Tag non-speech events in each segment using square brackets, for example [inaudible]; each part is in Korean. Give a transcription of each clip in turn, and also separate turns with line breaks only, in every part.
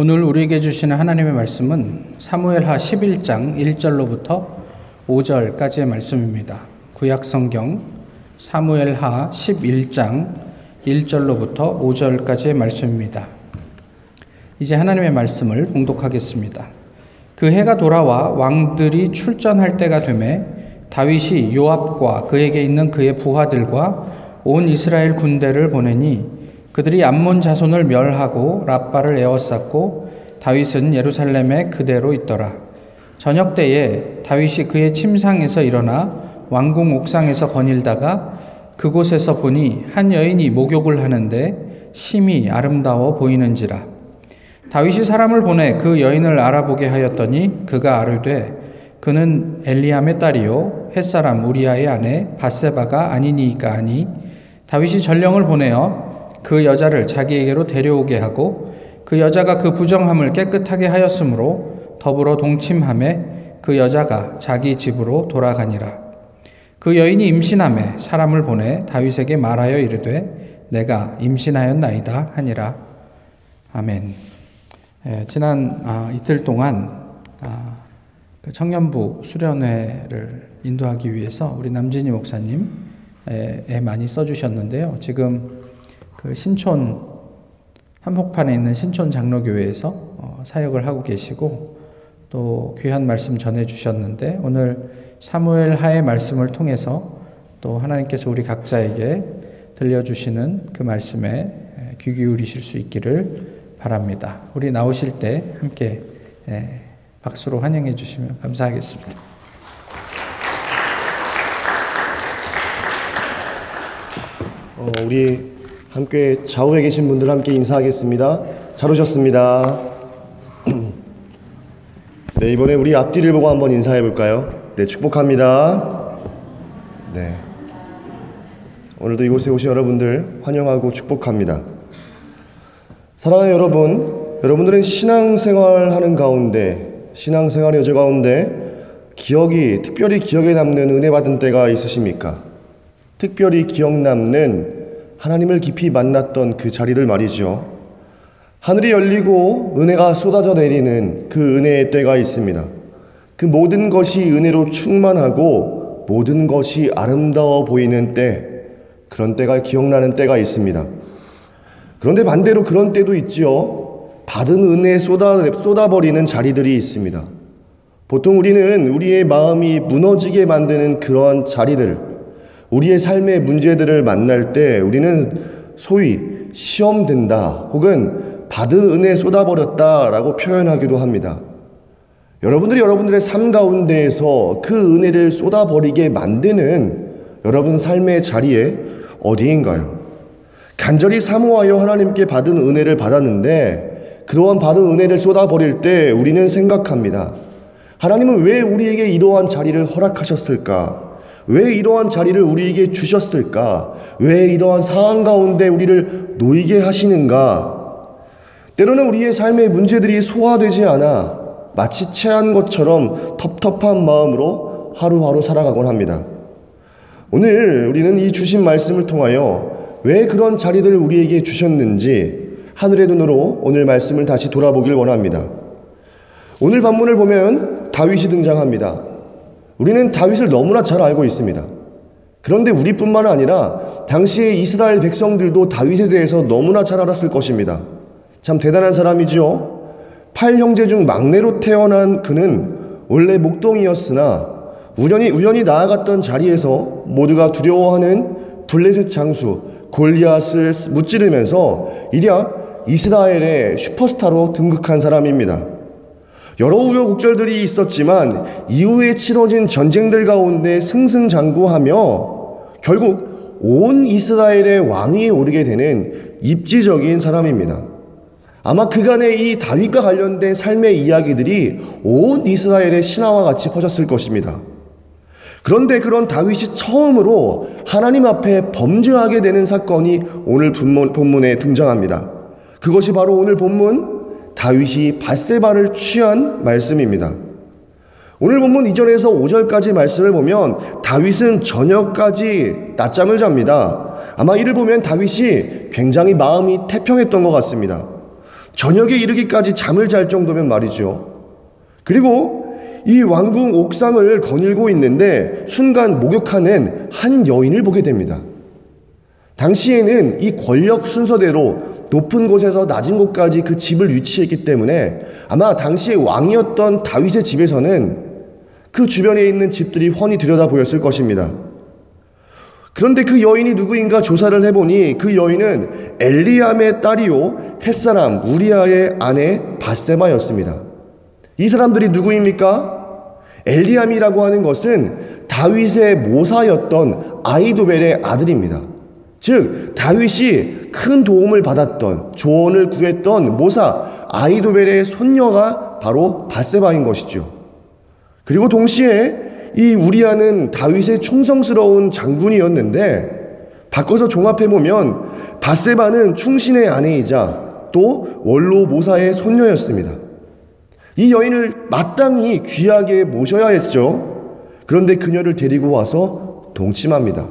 오늘 우리에게 주시는 하나님의 말씀은 사무엘하 11장 1절로부터 5절까지의 말씀입니다. 구약 성경 사무엘하 11장 1절로부터 5절까지의 말씀입니다. 이제 하나님의 말씀을 봉독하겠습니다. 그 해가 돌아와 왕들이 출전할 때가 되매 다윗이 요압과 그에게 있는 그의 부하들과 온 이스라엘 군대를 보내니 그들이 암몬 자손을 멸하고 라빠를 에워쌌고 다윗은 예루살렘에 그대로 있더라. 저녁 때에 다윗이 그의 침상에서 일어나 왕궁 옥상에서 거닐다가 그곳에서 보니 한 여인이 목욕을 하는데 심히 아름다워 보이는지라. 다윗이 사람을 보내 그 여인을 알아보게 하였더니 그가 아르되 그는 엘리암의 딸이요 햇사람 우리아의 아내 바세바가 아니니이까 하니 다윗이 전령을 보내어 그 여자를 자기에게로 데려오게 하고 그 여자가 그 부정함을 깨끗하게 하였으므로 더불어 동침함에 그 여자가 자기 집으로 돌아가니라. 그 여인이 임신함에 사람을 보내 다윗에게 말하여 이르되 내가 임신하였나이다 하니라. 아멘. 예, 지난 아, 이틀 동안 아, 그 청년부 수련회를 인도하기 위해서 우리 남진희 목사님 에 많이 써주셨는데요. 지금 그 신촌 한복판에 있는 신촌 장로교회에서 어, 사역을 하고 계시고 또 귀한 말씀 전해 주셨는데 오늘 사무엘 하의 말씀을 통해서 또 하나님께서 우리 각자에게 들려주시는 그 말씀에 귀 기울이실 수 있기를 바랍니다. 우리 나오실 때 함께 박수로 환영해 주시면 감사하겠습니다.
어, 우리 함께 좌우에 계신 분들 함께 인사하겠습니다. 잘 오셨습니다. [clears throat] 네, 이번에 우리 앞뒤를 보고 한번 인사해 볼까요? 네, 축복합니다. 네. 오늘도 이곳에 오신 여러분들 환영하고 축복합니다. 사랑하는 여러분, 여러분들은 신앙생활 하는 가운데, 신앙생활의 여정 가운데 기억이, 특별히 기억에 남는 은혜 받은 때가 있으십니까? 특별히 기억 남는 하나님을 깊이 만났던 그 자리를 말이죠. 하늘이 열리고 은혜가 쏟아져 내리는 그 은혜의 때가 있습니다. 그 모든 것이 은혜로 충만하고 모든 것이 아름다워 보이는 때, 그런 때가 기억나는 때가 있습니다. 그런데 반대로 그런 때도 있지요. 받은 은혜 쏟아, 쏟아버리는 자리들이 있습니다. 보통 우리는 우리의 마음이 무너지게 만드는 그러한 자리들, 우리의 삶의 문제들을 만날 때 우리는 소위 시험된다 혹은 받은 은혜 쏟아버렸다라고 표현하기도 합니다. 여러분들이 여러분들의 삶 가운데에서 그 은혜를 쏟아버리게 만드는 여러분 삶의 자리에 어디인가요? 간절히 사모하여 하나님께 받은 은혜를 받았는데 그러한 받은 은혜를 쏟아버릴 때 우리는 생각합니다. 하나님은 왜 우리에게 이러한 자리를 허락하셨을까? 왜 이러한 자리를 우리에게 주셨을까? 왜 이러한 상황 가운데 우리를 놓이게 하시는가? 때로는 우리의 삶의 문제들이 소화되지 않아 마치 체한 것처럼 텁텁한 마음으로 하루하루 살아가곤 합니다. 오늘 우리는 이 주신 말씀을 통하여 왜 그런 자리들을 우리에게 주셨는지 하늘의 눈으로 오늘 말씀을 다시 돌아보길 원합니다. 오늘 본문을 보면 다윗이 등장합니다. 우리는 다윗을 너무나 잘 알고 있습니다. 그런데 우리뿐만 아니라 당시의 이스라엘 백성들도 다윗에 대해서 너무나 잘 알았을 것입니다. 참 대단한 사람이죠. 팔 형제 중 막내로 태어난 그는 원래 목동이었으나 우연히 우연히 나아갔던 자리에서 모두가 두려워하는 블레셋 장수 골리앗을 무찌르면서 이략 이스라엘의 슈퍼스타로 등극한 사람입니다. 여러 우여곡절들이 있었지만 이후에 치러진 전쟁들 가운데 승승장구하며 결국 온 이스라엘의 왕위에 오르게 되는 입지적인 사람입니다. 아마 그간의 이 다윗과 관련된 삶의 이야기들이 온 이스라엘의 신화와 같이 퍼졌을 것입니다. 그런데 그런 다윗이 처음으로 하나님 앞에 범죄하게 되는 사건이 오늘 본문에 등장합니다. 그것이 바로 오늘 본문 다윗이 바세바를 취한 말씀입니다. 오늘 본문 이전에서 5절까지 말씀을 보면 다윗은 저녁까지 낮잠을 잡니다. 아마 이를 보면 다윗이 굉장히 마음이 태평했던 것 같습니다. 저녁에 이르기까지 잠을 잘 정도면 말이죠. 그리고 이 왕궁 옥상을 거닐고 있는데 순간 목욕하는 한 여인을 보게 됩니다. 당시에는 이 권력 순서대로 높은 곳에서 낮은 곳까지 그 집을 위치했기 때문에 아마 당시에 왕이었던 다윗의 집에서는 그 주변에 있는 집들이 훤히 들여다 보였을 것입니다. 그런데 그 여인이 누구인가 조사를 해보니 그 여인은 엘리암의 딸이요 햇사람 우리아의 아내 바세바였습니다. 이 사람들이 누구입니까? 엘리암이라고 하는 것은 다윗의 모사였던 아이도벨의 아들입니다. 즉 다윗이 큰 도움을 받았던 조언을 구했던 모사 아이도벨의 손녀가 바로 바세바인 것이죠. 그리고 동시에 이 우리아는 다윗의 충성스러운 장군이었는데 바꿔서 종합해 보면 바세바는 충신의 아내이자 또 원로 모사의 손녀였습니다. 이 여인을 마땅히 귀하게 모셔야 했죠. 그런데 그녀를 데리고 와서 동침합니다.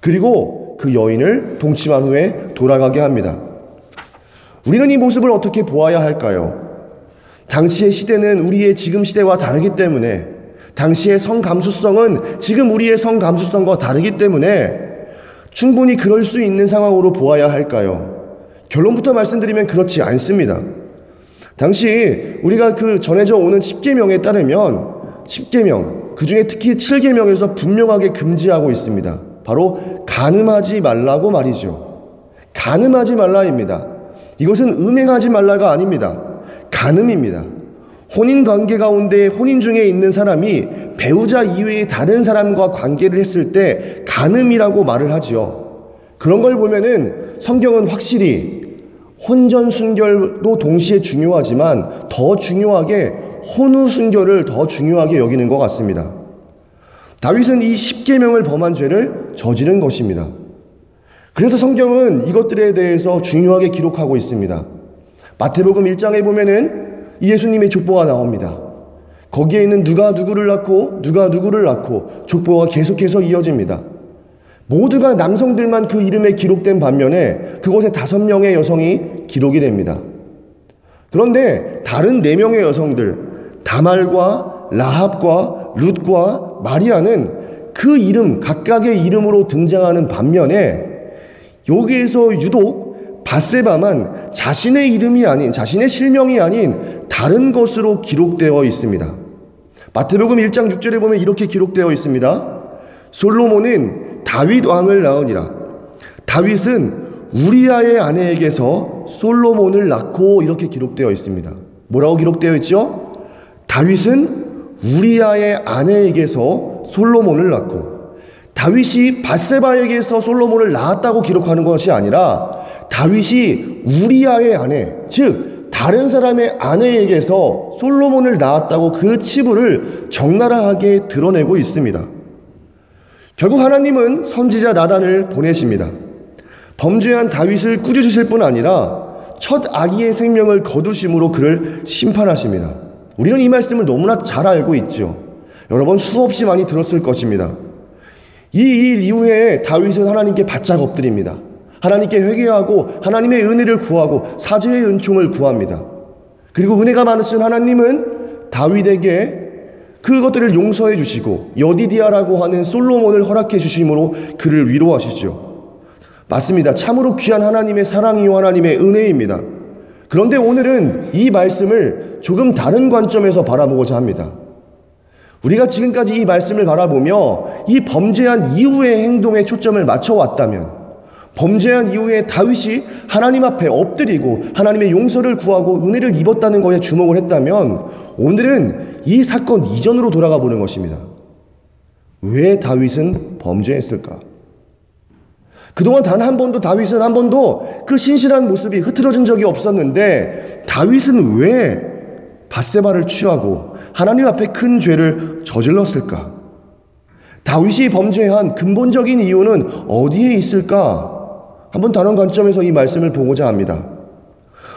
그리고 그 여인을 동침한 후에 돌아가게 합니다. 우리는 이 모습을 어떻게 보아야 할까요? 당시의 시대는 우리의 지금 시대와 다르기 때문에 당시의 성감수성은 지금 우리의 성감수성과 다르기 때문에 충분히 그럴 수 있는 상황으로 보아야 할까요? 결론부터 말씀드리면 그렇지 않습니다. 당시 우리가 그 전해져 오는 10계명에 따르면 10계명 그 중에 특히 7계명에서 분명하게 금지하고 있습니다. 바로 간음하지 말라고 말이죠. 간음하지 말라입니다. 이것은 음행하지 말라가 아닙니다. 간음입니다. 혼인 관계 가운데 혼인 중에 있는 사람이 배우자 이외의 다른 사람과 관계를 했을 때 간음이라고 말을 하지요. 그런 걸 보면은 성경은 확실히 혼전 순결도 동시에 중요하지만 더 중요하게 혼후 순결을 더 중요하게 여기는 것 같습니다. 다윗은 이 십계명을 범한 죄를 저지른 것입니다. 그래서 성경은 이것들에 대해서 중요하게 기록하고 있습니다. 마태복음 1장에 보면은 예수님의 족보가 나옵니다. 거기에 있는 누가 누구를 낳고 누가 누구를 낳고 족보가 계속해서 이어집니다. 모두가 남성들만 그 이름에 기록된 반면에 그곳에 다섯 명의 여성이 기록이 됩니다. 그런데 다른 네 명의 여성들 다말과 라합과 룻과 마리아는 그 이름 각각의 이름으로 등장하는 반면에 여기에서 유독 바세바만 자신의 이름이 아닌 자신의 실명이 아닌 다른 것으로 기록되어 있습니다. 마태복음 1장 6절에 보면 이렇게 기록되어 있습니다. 솔로몬은 다윗 왕을 낳으니라. 다윗은 우리아의 아내에게서 솔로몬을 낳고 이렇게 기록되어 있습니다. 뭐라고 기록되어 있죠? 다윗은 우리아의 아내에게서 솔로몬을 낳고 다윗이 바세바에게서 솔로몬을 낳았다고 기록하는 것이 아니라 다윗이 우리아의 아내, 즉 다른 사람의 아내에게서 솔로몬을 낳았다고 그 치부를 적나라하게 드러내고 있습니다. 결국 하나님은 선지자 나단을 보내십니다. 범죄한 다윗을 꾸짖으실 뿐 아니라 첫 아기의 생명을 거두심으로 그를 심판하십니다. 우리는 이 말씀을 너무나 잘 알고 있죠. 여러 번 수없이 많이 들었을 것입니다. 이 일 이후에 다윗은 하나님께 바짝 엎드립니다. 하나님께 회개하고 하나님의 은혜를 구하고 사죄의 은총을 구합니다. 그리고 은혜가 많으신 하나님은 다윗에게 그것들을 용서해 주시고 여디디아라고 하는 솔로몬을 허락해 주심으로 그를 위로하시죠. 맞습니다. 참으로 귀한 하나님의 사랑이요 하나님의 은혜입니다. 그런데 오늘은 이 말씀을 조금 다른 관점에서 바라보고자 합니다. 우리가 지금까지 이 말씀을 바라보며 이 범죄한 이후의 행동에 초점을 맞춰왔다면 범죄한 이후에 다윗이 하나님 앞에 엎드리고 하나님의 용서를 구하고 은혜를 입었다는 것에 주목을 했다면 오늘은 이 사건 이전으로 돌아가 보는 것입니다. 왜 다윗은 범죄했을까? 그동안 단 한 번도 다윗은 한 번도 그 신실한 모습이 흐트러진 적이 없었는데 다윗은 왜 바세바를 취하고 하나님 앞에 큰 죄를 저질렀을까? 다윗이 범죄한 근본적인 이유는 어디에 있을까? 한번 다른 관점에서 이 말씀을 보고자 합니다.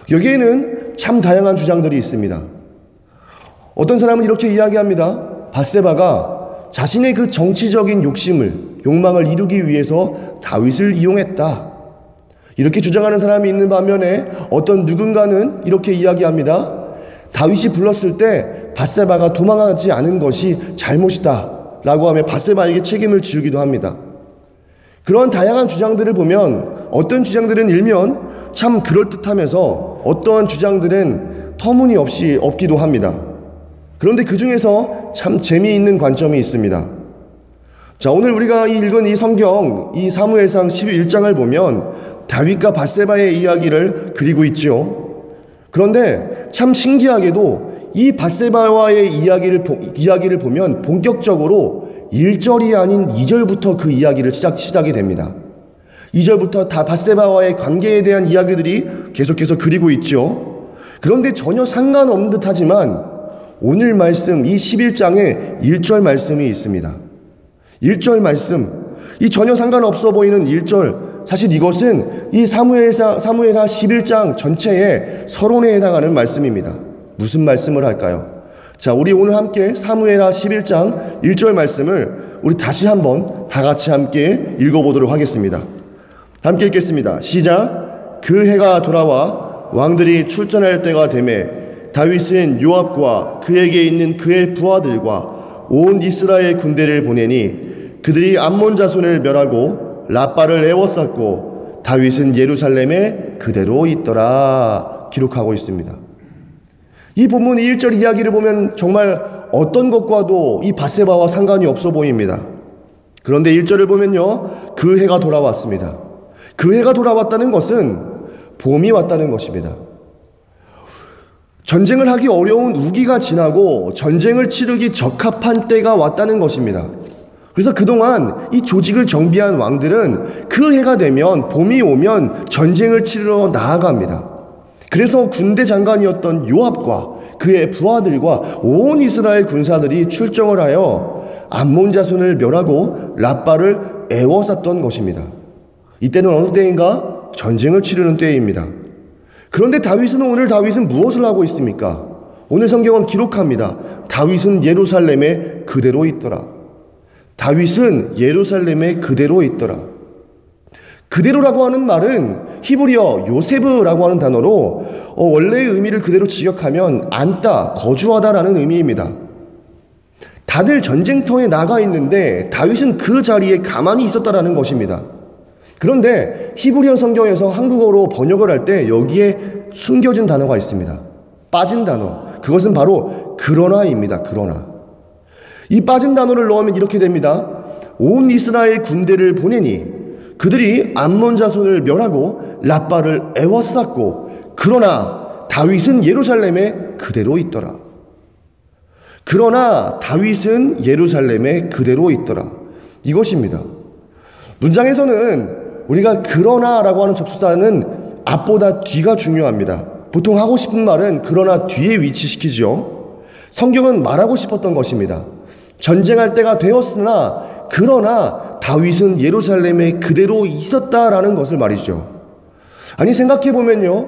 여기에는 참 다양한 주장들이 있습니다. 어떤 사람은 이렇게 이야기합니다. 바세바가 자신의 그 정치적인 욕심을 욕망을 이루기 위해서 다윗을 이용했다. 이렇게 주장하는 사람이 있는 반면에 어떤 누군가는 이렇게 이야기합니다. 다윗이 불렀을 때 바세바가 도망하지 않은 것이 잘못이다. 라고 하며 바세바에게 책임을 지우기도 합니다. 그런 다양한 주장들을 보면 어떤 주장들은 일면 참 그럴듯하면서 어떠한 주장들은 터무니없이 없기도 합니다. 그런데 그 중에서 참 재미있는 관점이 있습니다. 자, 오늘 우리가 읽은 이 성경, 이 사무엘상 11장을 보면 다윗과 바세바의 이야기를 그리고 있지요. 그런데 참 신기하게도 이 바세바와의 이야기를, 이야기를 보면 본격적으로 1절이 아닌 2절부터 그 이야기를 시작, 시작이 됩니다. 2절부터 다 바세바와의 관계에 대한 이야기들이 계속해서 그리고 있죠. 그런데 전혀 상관없는 듯 하지만 오늘 말씀, 이 11장에 1절 말씀이 있습니다. 1절 말씀, 이 전혀 상관없어 보이는 1절, 사실 이것은 이 사무엘사, 사무엘하 11장 전체의 서론에 해당하는 말씀입니다. 무슨 말씀을 할까요? 자, 우리 오늘 함께 사무엘하 11장 1절 말씀을 우리 다시 한번 다 같이 함께 읽어보도록 하겠습니다. 함께 읽겠습니다. 시작. 그 해가 돌아와 왕들이 출전할 때가 되매 다윗은 요압과 그에게 있는 그의 부하들과 온 이스라엘 군대를 보내니 그들이 암몬 자손을 멸하고 라빠를 에워쌌고 다윗은 예루살렘에 그대로 있더라 기록하고 있습니다. 이 본문 1절 이야기를 보면 정말 어떤 것과도 이 바세바와 상관이 없어 보입니다. 그런데 1절을 보면요. 그 해가 돌아왔습니다. 그 해가 돌아왔다는 것은 봄이 왔다는 것입니다. 전쟁을 하기 어려운 우기가 지나고 전쟁을 치르기 적합한 때가 왔다는 것입니다. 그래서 그동안 이 조직을 정비한 왕들은 그 해가 되면 봄이 오면 전쟁을 치르러 나아갑니다. 그래서 군대 장관이었던 요압과 그의 부하들과 온 이스라엘 군사들이 출정을 하여 암몬 자손을 멸하고 라빠를 애워쌌던 것입니다. 이때는 어느 때인가? 전쟁을 치르는 때입니다. 그런데 다윗은 오늘 다윗은 무엇을 하고 있습니까? 오늘 성경은 기록합니다. 다윗은 예루살렘에 그대로 있더라. 다윗은 예루살렘에 그대로 있더라. 그대로라고 하는 말은 히브리어 요세브라고 하는 단어로 어, 원래의 의미를 그대로 직역하면 앉다, 거주하다라는 의미입니다. 다들 전쟁터에 나가 있는데 다윗은 그 자리에 가만히 있었다라는 것입니다. 그런데 히브리어 성경에서 한국어로 번역을 할 때 여기에 숨겨진 단어가 있습니다. 빠진 단어. 그것은 바로 그러나입니다. 그러나. 이 빠진 단어를 넣으면 이렇게 됩니다. 온 이스라엘 군대를 보내니 그들이 암몬 자손을 멸하고 라빠를 애워쌌고 그러나 다윗은 예루살렘에 그대로 있더라. 그러나 다윗은 예루살렘에 그대로 있더라. 이것입니다. 문장에서는 우리가 그러나라고 하는 접수사는 앞보다 뒤가 중요합니다. 보통 하고 싶은 말은 그러나 뒤에 위치시키죠. 성경은 말하고 싶었던 것입니다. 전쟁할 때가 되었으나 그러나 다윗은 예루살렘에 그대로 있었다라는 것을 말이죠. 아니 생각해 보면요.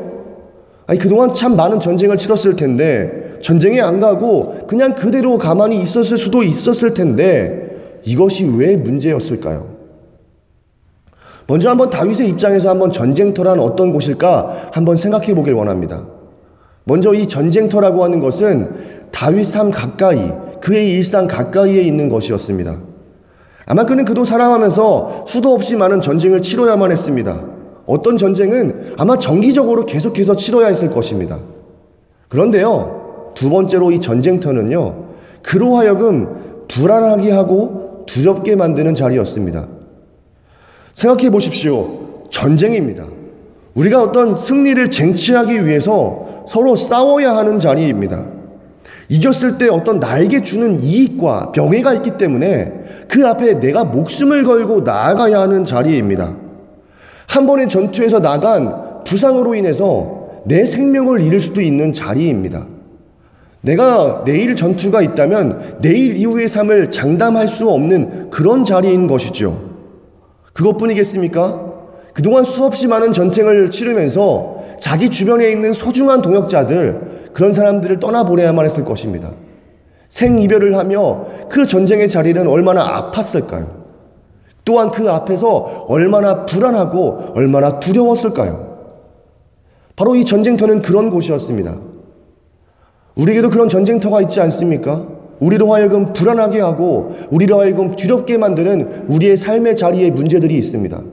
아니 그동안 참 많은 전쟁을 치렀을 텐데 전쟁에 안 가고 그냥 그대로 가만히 있었을 수도 있었을 텐데 이것이 왜 문제였을까요? 먼저 한번 다윗의 입장에서 한번 전쟁터란 어떤 곳일까 한번 생각해 보길 원합니다. 먼저 이 전쟁터라고 하는 것은 다윗 삶 가까이, 그의 일상 가까이에 있는 것이었습니다. 아마 그는 그도 살아가면서 수도 없이 많은 전쟁을 치러야만 했습니다. 어떤 전쟁은 아마 정기적으로 계속해서 치러야 했을 것입니다. 그런데요, 두 번째로 이 전쟁터는요, 그로 하여금 불안하게 하고 두렵게 만드는 자리였습니다. 생각해 보십시오. 전쟁입니다. 우리가 어떤 승리를 쟁취하기 위해서 서로 싸워야 하는 자리입니다. 이겼을 때 어떤 나에게 주는 이익과 병해가 있기 때문에 그 앞에 내가 목숨을 걸고 나아가야 하는 자리입니다. 한 번의 전투에서 나간 부상으로 인해서 내 생명을 잃을 수도 있는 자리입니다. 내가 내일 전투가 있다면 내일 이후의 삶을 장담할 수 없는 그런 자리인 것이죠. 그것뿐이겠습니까? 그동안 수없이 많은 전쟁을 치르면서 자기 주변에 있는 소중한 동역자들, 그런 사람들을 떠나보내야만 했을 것입니다. 생이별을 하며 그 전쟁의 자리는 얼마나 아팠을까요? 또한 그 앞에서 얼마나 불안하고 얼마나 두려웠을까요? 바로 이 전쟁터는 그런 곳이었습니다. 우리에게도 그런 전쟁터가 있지 않습니까? 우리로 하여금 불안하게 하고 우리로 하여금 두렵게 만드는 우리의 삶의 자리에 문제들이 있습니다.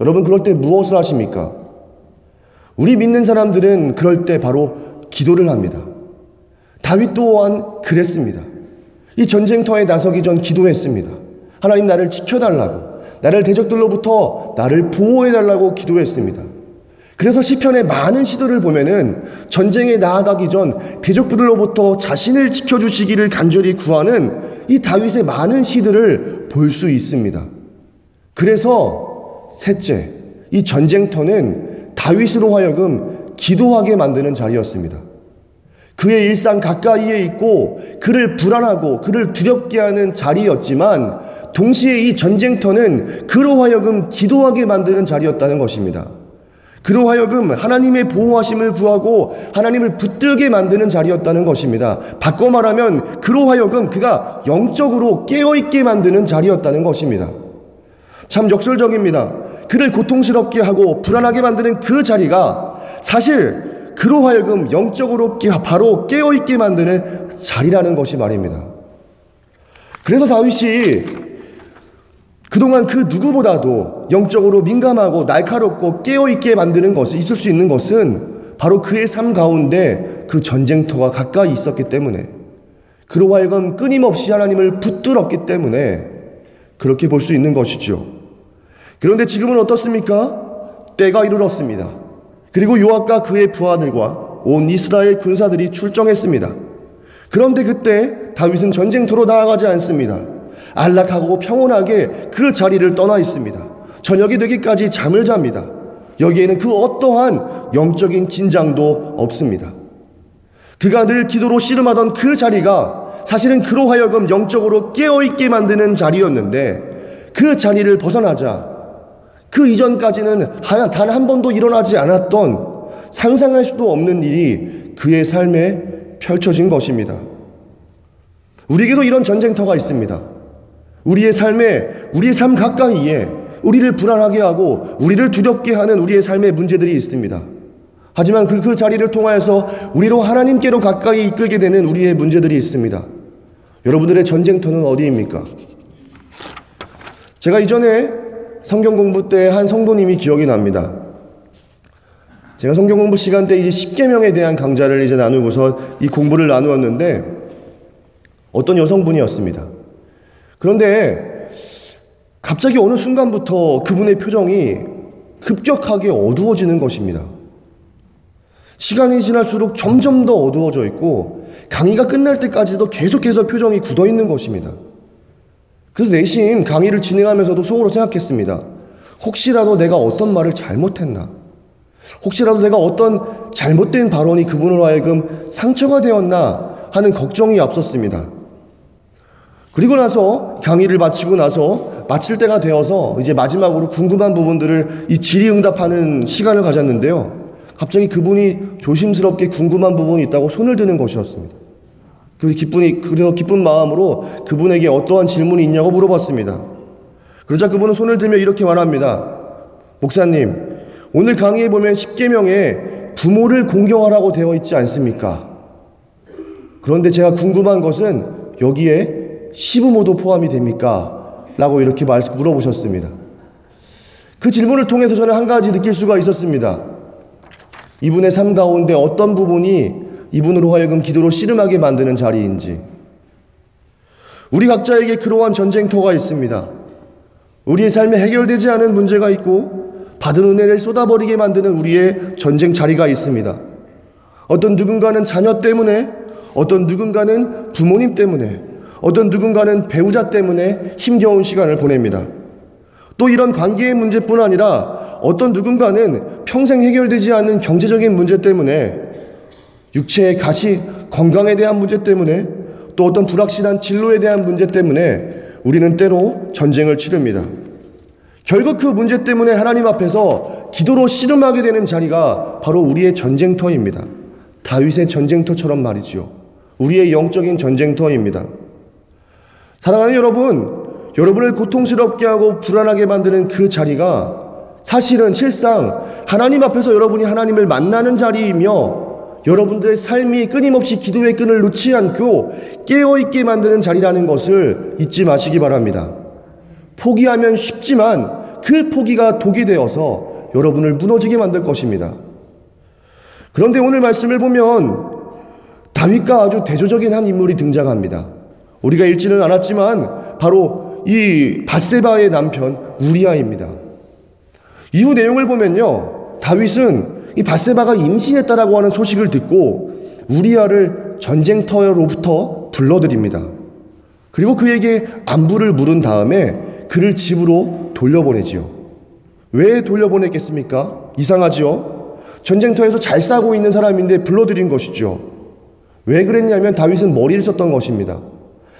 여러분 그럴 때 무엇을 하십니까? 우리 믿는 사람들은 그럴 때 바로 기도를 합니다. 다윗 또한 그랬습니다. 이 전쟁터에 나서기 전 기도했습니다. 하나님 나를 지켜달라고, 나를 대적들로부터 나를 보호해달라고 기도했습니다. 그래서 시편의 많은 시들을 보면은 전쟁에 나아가기 전 대적들로부터 자신을 지켜주시기를 간절히 구하는 이 다윗의 많은 시들을 볼 수 있습니다. 그래서 셋째, 이 전쟁터는 다윗으로 하여금 기도하게 만드는 자리였습니다. 그의 일상 가까이에 있고 그를 불안하고 그를 두렵게 하는 자리였지만 동시에 이 전쟁터는 그로 하여금 기도하게 만드는 자리였다는 것입니다. 그로 하여금 하나님의 보호하심을 구하고 하나님을 붙들게 만드는 자리였다는 것입니다. 바꿔 말하면 그로 하여금 그가 영적으로 깨어있게 만드는 자리였다는 것입니다. 참 역설적입니다. 그를 고통스럽게 하고 불안하게 만드는 그 자리가 사실 그로 하여금 영적으로 바로 깨어있게 만드는 자리라는 것이 말입니다. 그래서 다윗이 그동안 그 누구보다도 영적으로 민감하고 날카롭고 깨어있게 만드는 것이 있을 수 있는 것은 바로 그의 삶 가운데 그 전쟁터가 가까이 있었기 때문에 그로 하여금 끊임없이 하나님을 붙들었기 때문에 그렇게 볼 수 있는 것이죠. 그런데 지금은 어떻습니까? 때가 이르렀습니다. 그리고 요압과 그의 부하들과 온 이스라엘 군사들이 출정했습니다. 그런데 그때 다윗은 전쟁터로 나아가지 않습니다. 안락하고 평온하게 그 자리를 떠나 있습니다. 저녁이 되기까지 잠을 잡니다. 여기에는 그 어떠한 영적인 긴장도 없습니다. 그가 늘 기도로 씨름하던 그 자리가 사실은 그로 하여금 영적으로 깨어있게 만드는 자리였는데 그 자리를 벗어나자 그 이전까지는 단 한 번도 일어나지 않았던 상상할 수도 없는 일이 그의 삶에 펼쳐진 것입니다. 우리에게도 이런 전쟁터가 있습니다. 우리의 삶에, 우리의 삶 가까이에 우리를 불안하게 하고 우리를 두렵게 하는 우리의 삶의 문제들이 있습니다. 하지만 그, 그 자리를 통하여서 우리로 하나님께로 가까이 이끌게 되는 우리의 문제들이 있습니다. 여러분들의 전쟁터는 어디입니까? 제가 이전에 성경 공부 때 한 성도님이 기억이 납니다. 제가 성경 공부 시간 때 이제 10계명에 대한 강좌를 이제 나누고서 이 공부를 나누었는데 어떤 여성분이었습니다. 그런데 갑자기 어느 순간부터 그분의 표정이 급격하게 어두워지는 것입니다. 시간이 지날수록 점점 더 어두워져 있고 강의가 끝날 때까지도 계속해서 표정이 굳어 있는 것입니다. 그래서 내심 강의를 진행하면서도 속으로 생각했습니다. 혹시라도 내가 어떤 말을 잘못했나? 혹시라도 내가 어떤 잘못된 발언이 그분으로 하여금 상처가 되었나 하는 걱정이 앞섰습니다. 그리고 나서 강의를 마치고 나서 마칠 때가 되어서 이제 마지막으로 궁금한 부분들을 이 질의응답하는 시간을 가졌는데요. 갑자기 그분이 조심스럽게 궁금한 부분이 있다고 손을 드는 것이었습니다. 그 기쁜이 그래서 기쁜 마음으로 그분에게 어떠한 질문이 있냐고 물어봤습니다. 그러자 그분은 손을 들며 이렇게 말합니다. 목사님, 오늘 강의에 보면 10계명에 부모를 공경하라고 되어 있지 않습니까? 그런데 제가 궁금한 것은 여기에 시부모도 포함이 됩니까? 라고 이렇게 물어보셨습니다. 그 질문을 통해서 저는 한 가지 느낄 수가 있었습니다. 이분의 삶 가운데 어떤 부분이 이분으로 하여금 기도로 씨름하게 만드는 자리인지. 우리 각자에게 그러한 전쟁터가 있습니다. 우리의 삶에 해결되지 않은 문제가 있고 받은 은혜를 쏟아버리게 만드는 우리의 전쟁 자리가 있습니다. 어떤 누군가는 자녀 때문에, 어떤 누군가는 부모님 때문에, 어떤 누군가는 배우자 때문에 힘겨운 시간을 보냅니다. 또 이런 관계의 문제뿐 아니라 어떤 누군가는 평생 해결되지 않는 경제적인 문제 때문에 육체의 가시, 건강에 대한 문제 때문에 또 어떤 불확실한 진로에 대한 문제 때문에 우리는 때로 전쟁을 치릅니다. 결국 그 문제 때문에 하나님 앞에서 기도로 씨름하게 되는 자리가 바로 우리의 전쟁터입니다. 다윗의 전쟁터처럼 말이지요. 우리의 영적인 전쟁터입니다. 사랑하는 여러분, 여러분을 고통스럽게 하고 불안하게 만드는 그 자리가 사실은 실상 하나님 앞에서 여러분이 하나님을 만나는 자리이며 여러분들의 삶이 끊임없이 기도의 끈을 놓지 않고 깨어있게 만드는 자리라는 것을 잊지 마시기 바랍니다. 포기하면 쉽지만 그 포기가 독이 되어서 여러분을 무너지게 만들 것입니다. 그런데 오늘 말씀을 보면 다윗과 아주 대조적인 한 인물이 등장합니다. 우리가 읽지는 않았지만 바로 이 바세바의 남편 우리아입니다. 이후 내용을 보면요. 다윗은 이 바세바가 임신했다라고 하는 소식을 듣고 우리아를 전쟁터로부터 불러들입니다. 그리고 그에게 안부를 물은 다음에 그를 집으로 돌려보내지요. 왜 돌려보냈겠습니까? 이상하지요? 전쟁터에서 잘 싸고 있는 사람인데 불러들인 것이죠. 왜 그랬냐면 다윗은 머리를 썼던 것입니다.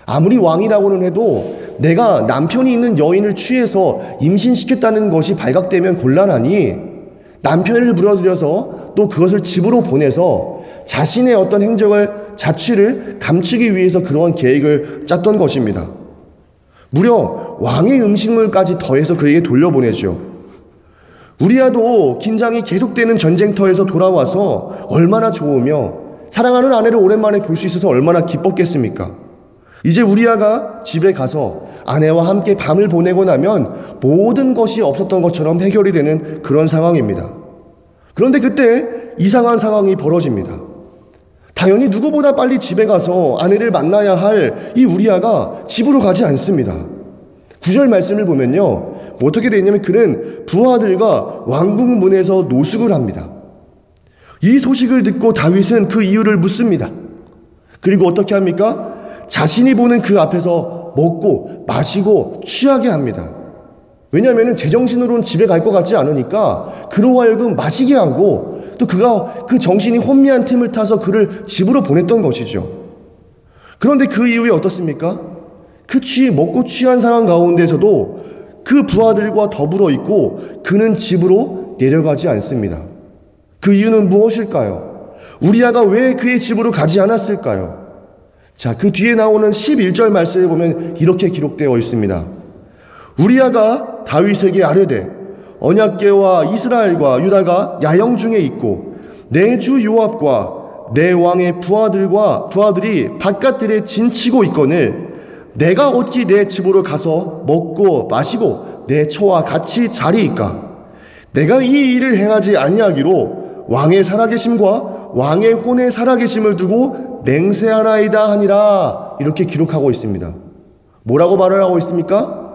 아무리 왕이라고는 해도 내가 남편이 있는 여인을 취해서 임신시켰다는 것이 발각되면 곤란하니 남편을 불러들여서 또 그것을 집으로 보내서 자신의 어떤 행적을 자취를 감추기 위해서 그러한 계획을 짰던 것입니다. 무려 왕의 음식물까지 더해서 그에게 돌려보내죠. 우리야도 긴장이 계속되는 전쟁터에서 돌아와서 얼마나 좋으며 사랑하는 아내를 오랜만에 볼 수 있어서 얼마나 기뻤겠습니까? 이제 우리아가 집에 가서 아내와 함께 밤을 보내고 나면 모든 것이 없었던 것처럼 해결이 되는 그런 상황입니다. 그런데 그때 이상한 상황이 벌어집니다. 당연히 누구보다 빨리 집에 가서 아내를 만나야 할 이 우리아가 집으로 가지 않습니다. 구절 말씀을 보면요. 뭐 어떻게 되냐면 그는 부하들과 왕궁 문에서 노숙을 합니다. 이 소식을 듣고 다윗은 그 이유를 묻습니다. 그리고 어떻게 합니까? 자신이 보는 그 앞에서 먹고 마시고 취하게 합니다. 왜냐하면 제정신으로는 집에 갈 것 같지 않으니까 그로 하여금 마시게 하고 또 그가 그 정신이 혼미한 틈을 타서 그를 집으로 보냈던 것이죠. 그런데 그 이후에 어떻습니까? 그 취, 먹고 취한 상황 가운데서도 그 부하들과 더불어 있고 그는 집으로 내려가지 않습니다. 그 이유는 무엇일까요? 우리아가 왜 그의 집으로 가지 않았을까요? 자, 그 뒤에 나오는 11절 말씀을 보면 이렇게 기록되어 있습니다. 우리아가 다윗에게 아뢰되 언약계와 이스라엘과 유다가 야영 중에 있고 내 주 요압과 내 왕의 부하들과 부하들이 바깥들에 진치고 있거늘 내가 어찌 내 집으로 가서 먹고 마시고 내 처와 같이 자리이까 내가 이 일을 행하지 아니하기로 왕의 살아계심과 왕의 혼의 살아계심을 두고 맹세하나이다 하니라 이렇게 기록하고 있습니다. 뭐라고 말을 하고 있습니까?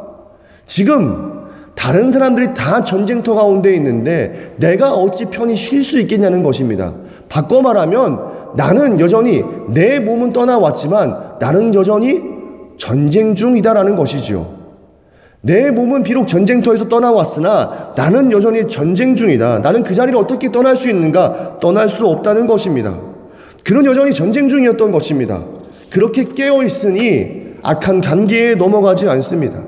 지금 다른 사람들이 다 전쟁터 가운데 있는데 내가 어찌 편히 쉴 수 있겠냐는 것입니다. 바꿔 말하면 나는 여전히 내 몸은 떠나왔지만 나는 여전히 전쟁 중이다라는 것이지요. 내 몸은 비록 전쟁터에서 떠나왔으나 나는 여전히 전쟁 중이다. 나는 그 자리를 어떻게 떠날 수 있는가? 떠날 수 없다는 것입니다. 그는 여전히 전쟁 중이었던 것입니다. 그렇게 깨어 있으니 악한 관계에 넘어가지 않습니다.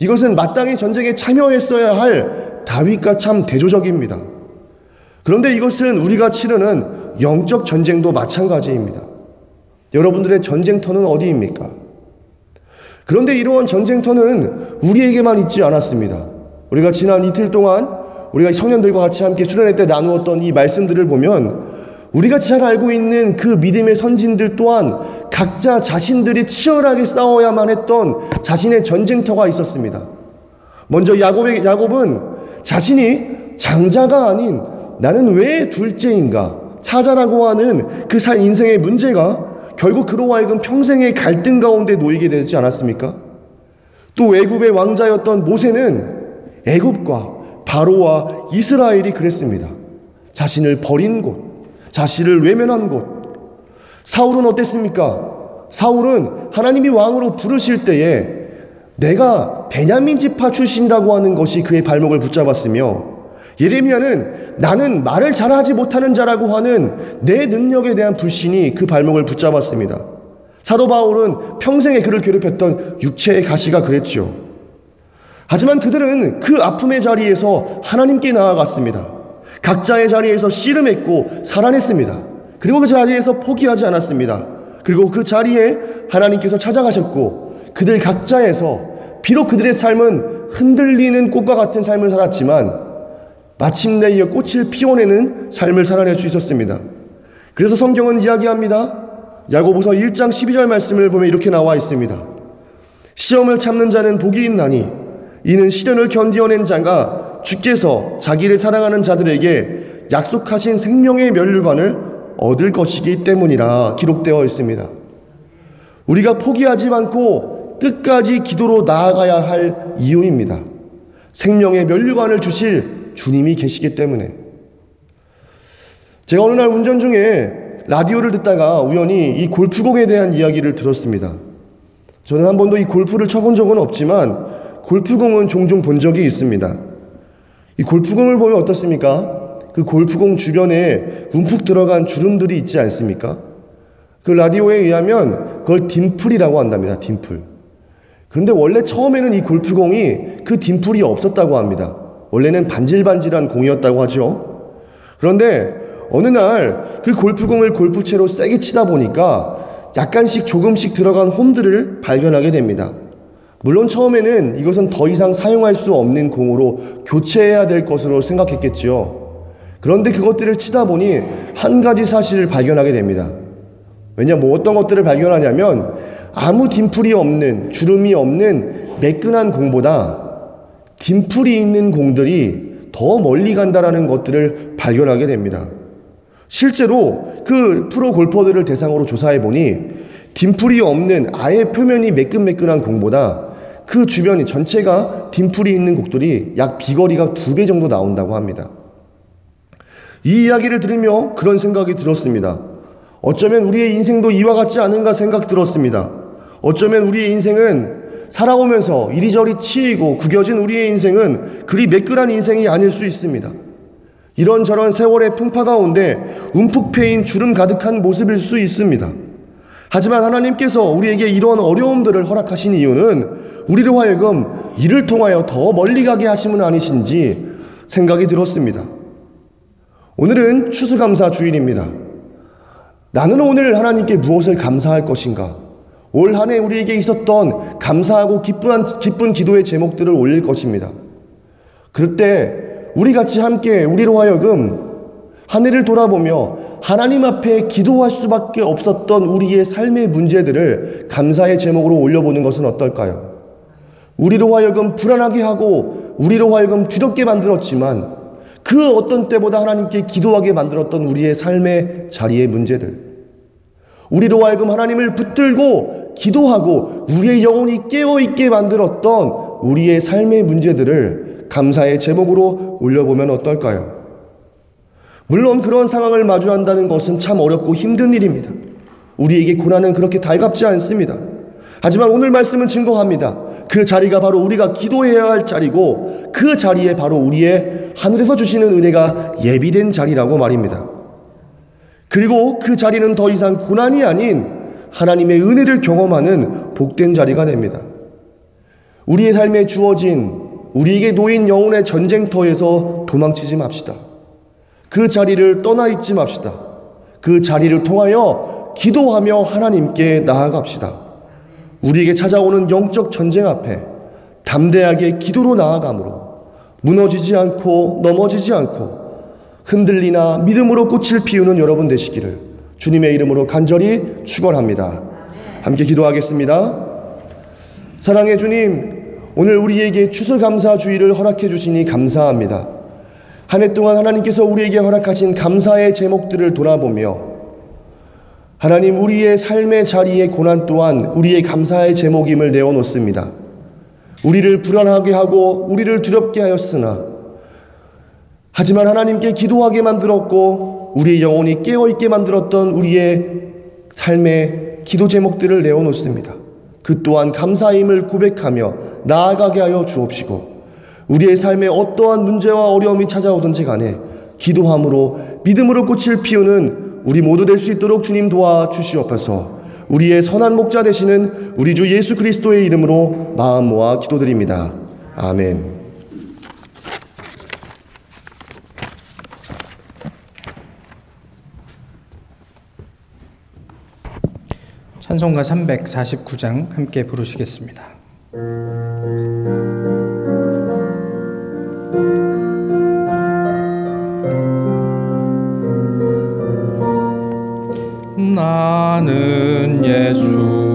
이것은 마땅히 전쟁에 참여했어야 할 다윗과 참 대조적입니다. 그런데 이것은 우리가 치르는 영적 전쟁도 마찬가지입니다. 여러분들의 전쟁터는 어디입니까? 그런데 이러한 전쟁터는 우리에게만 있지 않았습니다. 우리가 지난 이틀 동안 우리가 청년들과 같이 함께 수련회 때 나누었던 이 말씀들을 보면 우리가 잘 알고 있는 그 믿음의 선진들 또한 각자 자신들이 치열하게 싸워야만 했던 자신의 전쟁터가 있었습니다. 먼저 야곱의, 야곱은 자신이 장자가 아닌 나는 왜 둘째인가 찾아라고 하는 그 인생의 문제가 결국 그로 하여금 평생의 갈등 가운데 놓이게 되지 않았습니까? 또 애굽의 왕자였던 모세는 애굽과 바로와 이스라엘이 그랬습니다. 자신을 버린 곳, 자신을 외면한 곳. 사울은 어땠습니까? 사울은 하나님이 왕으로 부르실 때에 내가 베냐민 지파 출신이라고 하는 것이 그의 발목을 붙잡았으며 예레미야는 나는 말을 잘하지 못하는 자라고 하는 내 능력에 대한 불신이 그 발목을 붙잡았습니다. 사도 바울은 평생에 그를 괴롭혔던 육체의 가시가 그랬죠. 하지만 그들은 그 아픔의 자리에서 하나님께 나아갔습니다. 각자의 자리에서 씨름했고 살아냈습니다. 그리고 그 자리에서 포기하지 않았습니다. 그리고 그 자리에 하나님께서 찾아가셨고 그들 각자에서 비록 그들의 삶은 흔들리는 꽃과 같은 삶을 살았지만 마침내 이 꽃을 피워내는 삶을 살아낼 수 있었습니다. 그래서 성경은 이야기합니다. 야고보서 1장 12절 말씀을 보면 이렇게 나와 있습니다. 시험을 참는 자는 복이 있나니 이는 시련을 견디어낸 자가 주께서 자기를 사랑하는 자들에게 약속하신 생명의 면류관을 얻을 것이기 때문이라 기록되어 있습니다. 우리가 포기하지 않고 끝까지 기도로 나아가야 할 이유입니다. 생명의 면류관을 주실 주님이 계시기 때문에. 제가 어느 날 운전 중에 라디오를 듣다가 우연히 이 골프공에 대한 이야기를 들었습니다. 저는 한 번도 이 골프를 쳐본 적은 없지만 골프공은 종종 본 적이 있습니다. 이 골프공을 보면 어떻습니까? 그 골프공 주변에 움푹 들어간 주름들이 있지 않습니까? 그 라디오에 의하면 그걸 딤플이라고 한답니다. 딤플. 그런데 원래 처음에는 이 골프공이 그 딤플이 없었다고 합니다. 원래는 반질반질한 공이었다고 하죠. 그런데 어느 날 그 골프공을 골프채로 세게 치다 보니까 약간씩 조금씩 들어간 홈들을 발견하게 됩니다. 물론 처음에는 이것은 더 이상 사용할 수 없는 공으로 교체해야 될 것으로 생각했겠지요. 그런데 그것들을 치다 보니 한 가지 사실을 발견하게 됩니다. 왜냐, 뭐 어떤 것들을 발견하냐면 아무 딤플이 없는, 주름이 없는 매끈한 공보다 딤플이 있는 공들이 더 멀리 간다라는 것들을 발견하게 됩니다. 실제로 그 프로 골퍼들을 대상으로 조사해 보니 딤플이 없는 아예 표면이 매끈매끈한 공보다 그 주변이 전체가 딤플이 있는 곡들이 약 비거리가 두 배 정도 나온다고 합니다. 이 이야기를 들으며 그런 생각이 들었습니다. 어쩌면 우리의 인생도 이와 같지 않은가 생각 들었습니다. 어쩌면 우리의 인생은 살아오면서 이리저리 치이고 구겨진 우리의 인생은 그리 매끈한 인생이 아닐 수 있습니다. 이런저런 세월의 풍파 가운데 움푹 패인 주름 가득한 모습일 수 있습니다. 하지만 하나님께서 우리에게 이런 어려움들을 허락하신 이유는 우리로 하여금 이를 통하여 더 멀리 가게 하심은 아니신지 생각이 들었습니다. 오늘은 추수감사 주일입니다. 나는 오늘 하나님께 무엇을 감사할 것인가? 올 한 해 우리에게 있었던 감사하고 기쁜, 기쁜 기도의 제목들을 올릴 것입니다. 그럴 때 우리 같이 함께 우리로 하여금 하늘을 돌아보며 하나님 앞에 기도할 수밖에 없었던 우리의 삶의 문제들을 감사의 제목으로 올려보는 것은 어떨까요? 우리로 하여금 불안하게 하고 우리로 하여금 두렵게 만들었지만 그 어떤 때보다 하나님께 기도하게 만들었던 우리의 삶의 자리의 문제들. 우리로 하여금 하나님을 붙들고 기도하고 우리의 영혼이 깨어있게 만들었던 우리의 삶의 문제들을 감사의 제목으로 올려보면 어떨까요? 물론 그런 상황을 마주한다는 것은 참 어렵고 힘든 일입니다. 우리에게 고난은 그렇게 달갑지 않습니다. 하지만 오늘 말씀은 증거합니다. 그 자리가 바로 우리가 기도해야 할 자리고 그 자리에 바로 우리의 하늘에서 주시는 은혜가 예비된 자리라고 말입니다. 그리고 그 자리는 더 이상 고난이 아닌 하나님의 은혜를 경험하는 복된 자리가 됩니다. 우리의 삶에 주어진 우리에게 놓인 영혼의 전쟁터에서 도망치지 맙시다. 그 자리를 떠나 있지 맙시다. 그 자리를 통하여 기도하며 하나님께 나아갑시다. 우리에게 찾아오는 영적 전쟁 앞에 담대하게 기도로 나아감으로 무너지지 않고 넘어지지 않고 흔들리나 믿음으로 꽃을 피우는 여러분 되시기를 주님의 이름으로 간절히 축원합니다. 함께 기도하겠습니다. 사랑의 주님, 오늘 우리에게 추수감사 주의를 허락해 주시니 감사합니다. 한 해 동안 하나님께서 우리에게 허락하신 감사의 제목들을 돌아보며 하나님 우리의 삶의 자리의 고난 또한 우리의 감사의 제목임을 내어놓습니다. 우리를 불안하게 하고 우리를 두렵게 하였으나 하지만 하나님께 기도하게 만들었고 우리의 영혼이 깨어있게 만들었던 우리의 삶의 기도 제목들을 내어놓습니다. 그 또한 감사임을 고백하며 나아가게 하여 주옵시고 우리의 삶에 어떠한 문제와 어려움이 찾아오든지 간에 기도함으로 믿음으로 꽃을 피우는 우리 모두 될 수 있도록 주님 도와 주시옵소서. 우리의 선한 목자 되시는 우리 주 예수 그리스도의 이름으로 마음 모아 기도드립니다. 아멘.
찬송가 349장 함께 부르시겠습니다. 나는 예수